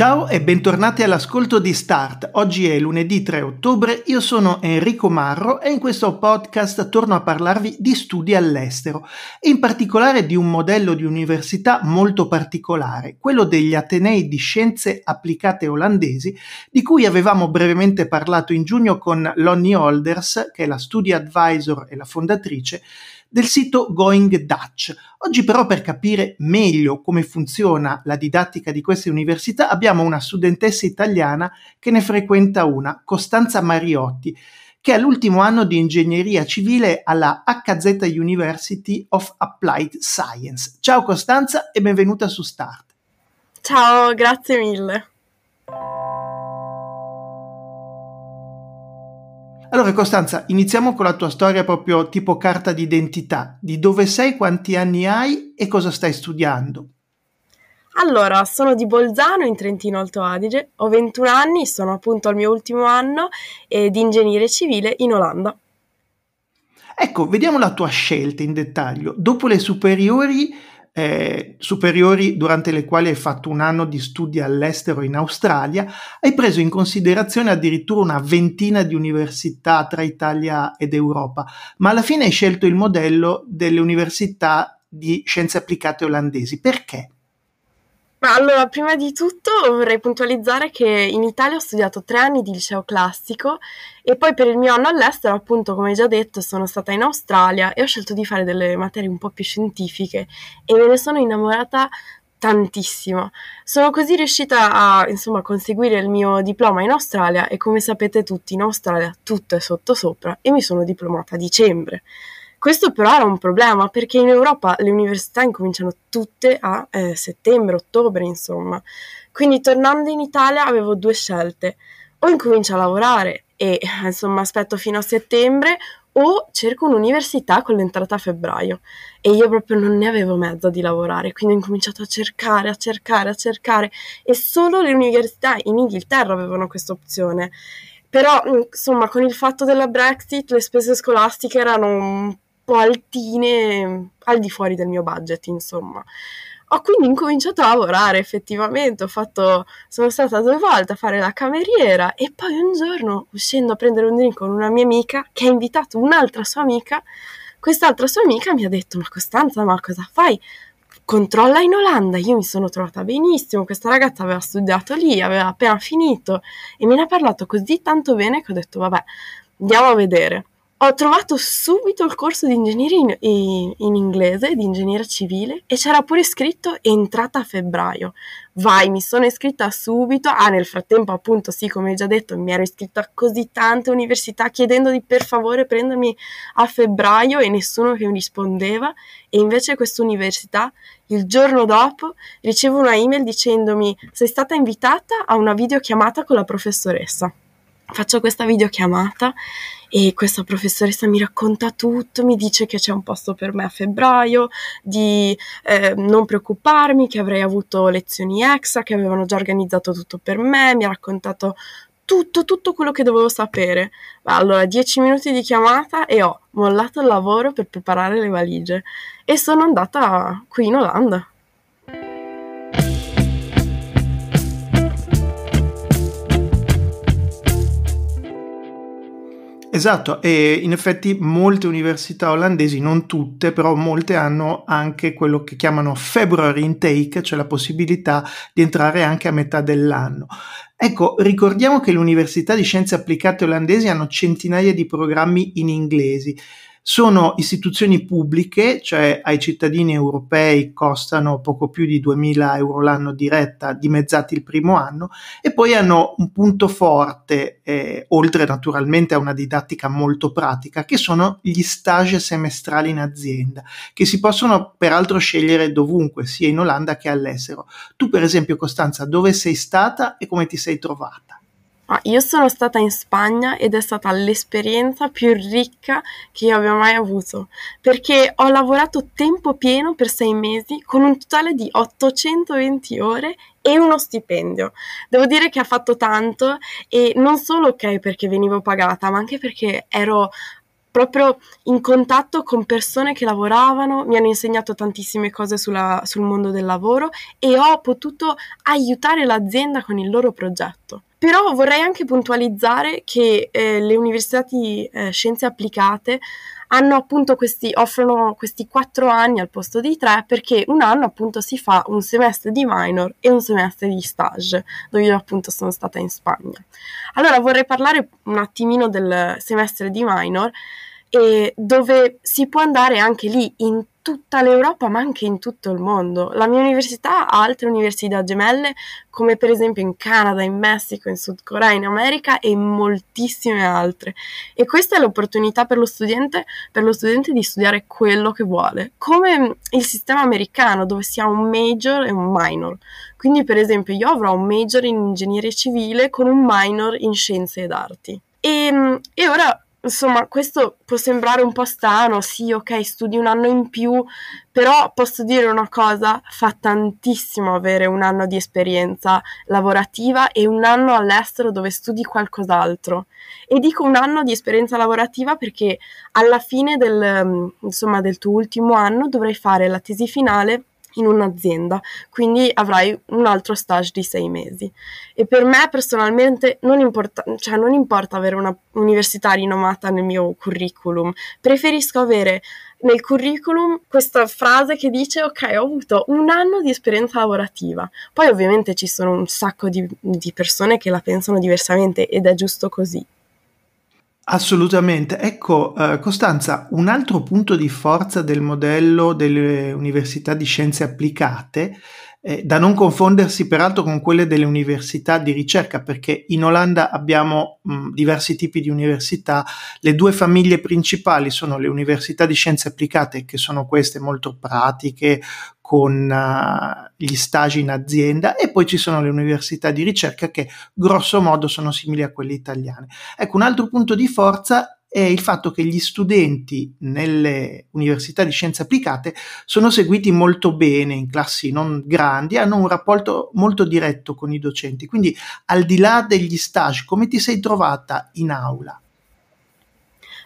Ciao e bentornati all'ascolto di Start. Oggi è lunedì 3 ottobre, io sono Enrico Marro e in questo podcast torno a parlarvi di studi all'estero in particolare di un modello di università molto particolare, quello degli Atenei di Scienze Applicate Olandesi, di cui avevamo brevemente parlato in giugno con Lonnie Holders, che è la study advisor e la fondatrice, del sito Going Dutch. Oggi però per capire meglio come funziona la didattica di queste università abbiamo una studentessa italiana che ne frequenta una, Costanza Mariotti, che è all'ultimo anno di ingegneria civile alla HZ University of Applied Science. Ciao Costanza e benvenuta su Start. Ciao, grazie mille. Allora Costanza, iniziamo con la tua storia proprio tipo carta d'identità. Di dove sei, quanti anni hai e cosa stai studiando? Allora, sono di Bolzano in Trentino Alto Adige, ho 21 anni, sono appunto al mio ultimo anno eh, di ingegneria civile in Olanda. Ecco, vediamo la tua scelta in dettaglio. Dopo le superiori eh, superiori durante le quali hai fatto un anno di studi all'estero in Australia, hai preso in considerazione addirittura una ventina di università tra Italia ed Europa, ma alla fine hai scelto il modello delle università di scienze applicate olandesi. Perché? Ma allora, prima di tutto vorrei puntualizzare che in Italia ho studiato tre anni di liceo classico e poi per il mio anno all'estero, appunto, come già detto, sono stata in Australia e ho scelto di fare delle materie un po' più scientifiche e me ne sono innamorata tantissimo. Sono così riuscita a, insomma, conseguire il mio diploma in Australia e come sapete tutti in Australia tutto è sottosopra e mi sono diplomata a dicembre. Questo però era un problema perché in Europa le università incominciano tutte a eh, settembre, ottobre, insomma. Quindi tornando in Italia avevo due scelte. O incomincio a lavorare e insomma aspetto fino a settembre o cerco un'università con l'entrata a febbraio e io proprio non ne avevo mezzo di lavorare, quindi ho incominciato a cercare, a cercare, a cercare e solo le università in Inghilterra avevano questa opzione. Però, insomma, con il fatto della Brexit le spese scolastiche erano un po' altine al di fuori del mio budget, insomma. Ho quindi incominciato a lavorare effettivamente, fatto, sono stata due volte a fare la cameriera e poi un giorno uscendo a prendere un drink con una mia amica che ha invitato un'altra sua amica, quest'altra sua amica mi ha detto ma Costanza ma cosa fai? Controlla in Olanda, io mi sono trovata benissimo, questa ragazza aveva studiato lì, aveva appena finito e me ne ha parlato così tanto bene che ho detto vabbè andiamo a vedere ho trovato subito il corso di ingegneria in, in, in, inglese, di ingegneria civile, e c'era pure scritto entrata a febbraio. Vai, mi sono iscritta subito. Ah, nel frattempo, appunto, sì, come già detto, mi ero iscritta a così tante università chiedendo di per favore prendermi a febbraio e nessuno che mi rispondeva. E invece questa università, il giorno dopo, ricevo una email dicendomi sei stata invitata a una videochiamata con la professoressa. Faccio questa videochiamata e questa professoressa mi racconta tutto, mi dice che c'è un posto per me a febbraio, di eh, non preoccuparmi, che avrei avuto lezioni extra, che avevano già organizzato tutto per me, mi ha raccontato tutto, tutto quello che dovevo sapere. Allora, dieci minuti di chiamata e ho mollato il lavoro per preparare le valigie e sono andata qui in Olanda. Esatto, e in effetti molte università olandesi, non tutte, però molte hanno anche quello che chiamano February intake, cioè la possibilità di entrare anche a metà dell'anno. Ecco, ricordiamo che le università di scienze applicate olandesi hanno centinaia di programmi in inglese sono istituzioni pubbliche, cioè ai cittadini europei costano poco più di 2.000 euro l'anno diretta, dimezzati il primo anno, e poi hanno un punto forte, eh, oltre naturalmente a una didattica molto pratica, che sono gli stage semestrali in azienda, che si possono peraltro scegliere dovunque, sia in Olanda che all'estero. Tu per esempio Costanza, dove sei stata e come ti sei trovata? Ma io sono stata in Spagna ed è stata l'esperienza più ricca che io abbia mai avuto, perché ho lavorato tempo pieno per sei mesi con un totale di 820 ore e uno stipendio. Devo dire che ha fatto tanto e non solo ok perché venivo pagata, ma anche perché ero proprio in contatto con persone che lavoravano, mi hanno insegnato tantissime cose sulla, sul mondo del lavoro e ho potuto aiutare l'azienda con il loro progetto. Però vorrei anche puntualizzare che eh, le università di eh, scienze applicate hanno appunto questi, offrono questi quattro anni al posto di tre perché un anno appunto si fa un semestre di minor e un semestre di stage, dove io appunto sono stata in Spagna. Allora vorrei parlare un attimino del semestre di minor e dove si può andare anche lì in tutta l'Europa ma anche in tutto il mondo. La mia università ha altre università gemelle come per esempio in Canada, in Messico, in Sud Corea, in America e moltissime altre. E questa è l'opportunità per lo studente, per lo studente di studiare quello che vuole, come il sistema americano dove si ha un major e un minor. Quindi per esempio io avrò un major in ingegneria civile con un minor in scienze ed arti. E, e ora Insomma, questo può sembrare un po' strano, sì, ok, studi un anno in più, però posso dire una cosa, fa tantissimo avere un anno di esperienza lavorativa e un anno all'estero dove studi qualcos'altro. E dico un anno di esperienza lavorativa perché alla fine del, insomma, del tuo ultimo anno dovrai fare la tesi finale in un'azienda, quindi avrai un altro stage di sei mesi. E per me personalmente non importa, cioè non importa avere una università rinomata nel mio curriculum, preferisco avere nel curriculum questa frase che dice ok ho avuto un anno di esperienza lavorativa poi ovviamente ci sono un sacco di, di persone che la pensano diversamente ed è giusto così Assolutamente. Ecco, eh, Costanza, un altro punto di forza del modello delle università di scienze applicate, eh, da non confondersi peraltro con quelle delle università di ricerca, perché in Olanda abbiamo mh, diversi tipi di università. Le due famiglie principali sono le università di scienze applicate, che sono queste molto pratiche, con uh, gli stage in azienda e poi ci sono le università di ricerca che grosso modo sono simili a quelle italiane. Ecco, un altro punto di forza è il fatto che gli studenti nelle università di scienze applicate sono seguiti molto bene in classi non grandi, hanno un rapporto molto diretto con i docenti. Quindi, al di là degli stage, come ti sei trovata in aula?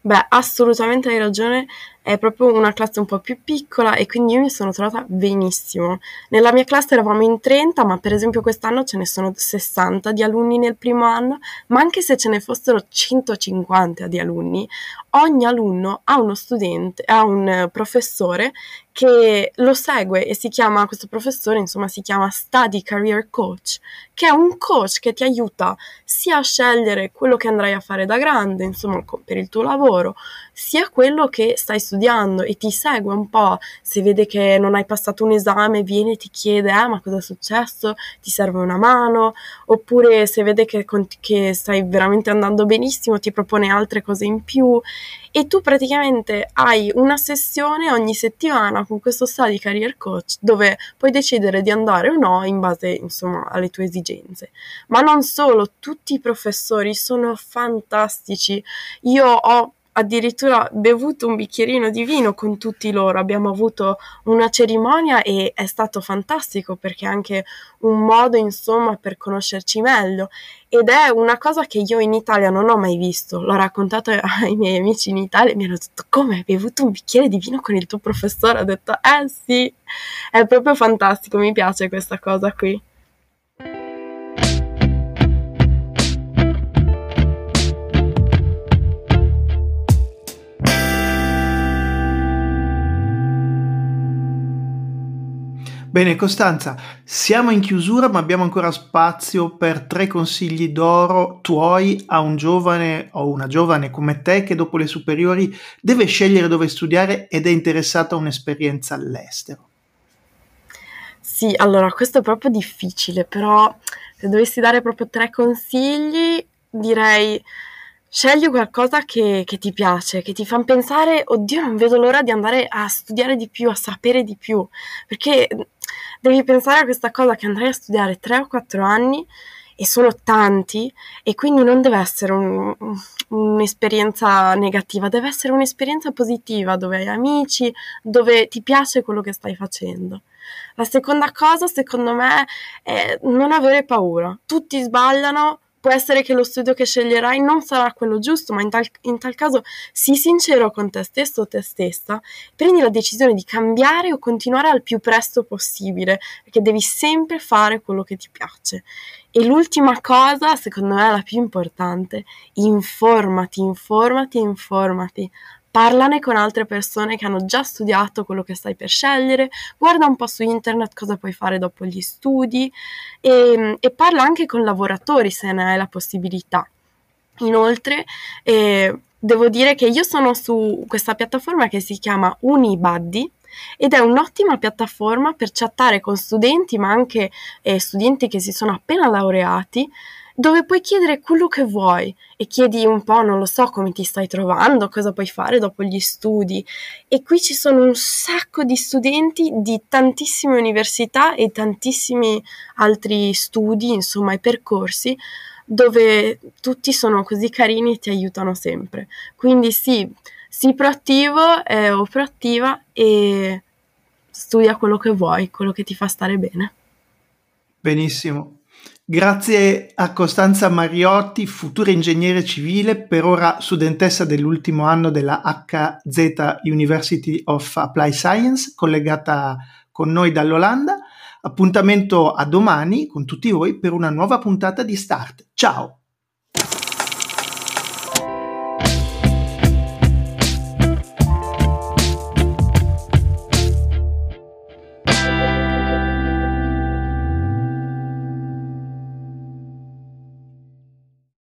Beh, assolutamente hai ragione, è proprio una classe un po' più piccola e quindi io mi sono trovata benissimo. Nella mia classe eravamo in 30, ma per esempio quest'anno ce ne sono 60 di alunni nel primo anno, ma anche se ce ne fossero 150 di alunni, ogni alunno ha uno studente, ha un professore che lo segue e si chiama, questo professore insomma si chiama Study Career Coach, che è un coach che ti aiuta sia a scegliere quello che andrai a fare da grande, insomma per il tuo lavoro, sia quello che stai studiando e ti segue un po', se vede che non hai passato un esame viene e ti chiede eh ma cosa è successo, ti serve una mano, oppure se vede che, che stai veramente andando benissimo ti propone altre cose in più e tu praticamente hai una sessione ogni settimana con questo study career coach dove puoi decidere di andare o no in base insomma alle tue esigenze. Ma non solo, tutti i professori sono fantastici. Io ho addirittura bevuto un bicchierino di vino con tutti loro, abbiamo avuto una cerimonia e è stato fantastico perché è anche un modo insomma per conoscerci meglio ed è una cosa che io in Italia non ho mai visto, l'ho raccontato ai miei amici in Italia e mi hanno detto come hai bevuto un bicchiere di vino con il tuo professore? Ho detto eh sì, è proprio fantastico, mi piace questa cosa qui. Bene Costanza, siamo in chiusura ma abbiamo ancora spazio per tre consigli d'oro tuoi a un giovane o una giovane come te che dopo le superiori deve scegliere dove studiare ed è interessata a un'esperienza all'estero. Sì, allora questo è proprio difficile, però se dovessi dare proprio tre consigli direi Scegli qualcosa che, che, ti piace, che ti fa pensare, oddio, non vedo l'ora di andare a studiare di più, a sapere di più, perché devi pensare a questa cosa che andrai a studiare 3 o 4 anni e sono tanti e quindi non deve essere un, un'esperienza negativa, deve essere un'esperienza positiva dove hai amici, dove ti piace quello che stai facendo. La seconda cosa, secondo me, è non avere paura. Tutti sbagliano, può essere che lo studio che sceglierai non sarà quello giusto, ma in tal, in tal, caso sii sincero con te stesso o te stessa, prendi la decisione di cambiare o continuare al più presto possibile, perché devi sempre fare quello che ti piace. E l'ultima cosa, secondo me la più importante, informati, informati, informati parlane con altre persone che hanno già studiato quello che stai per scegliere, guarda un po' su internet cosa puoi fare dopo gli studi e, e parla anche con lavoratori se ne hai la possibilità. Inoltre, eh, devo dire che io sono su questa piattaforma che si chiama Unibuddy ed è un'ottima piattaforma per chattare con studenti, ma anche eh, studenti che si sono appena laureati dove puoi chiedere quello che vuoi e chiedi un po', non lo so, come ti stai trovando, cosa puoi fare dopo gli studi. E qui ci sono un sacco di studenti di tantissime università e tantissimi altri studi, insomma, e percorsi dove tutti sono così carini e ti aiutano sempre. Quindi sì, sii proattivo eh, o proattiva e studia quello che vuoi, quello che ti fa stare bene. Benissimo, Grazie a Costanza Mariotti, futura ingegnere civile, per ora studentessa dell'ultimo anno della HZ University of Applied Science, collegata con noi dall'Olanda. Appuntamento a domani con tutti voi per una nuova puntata di Start. Ciao!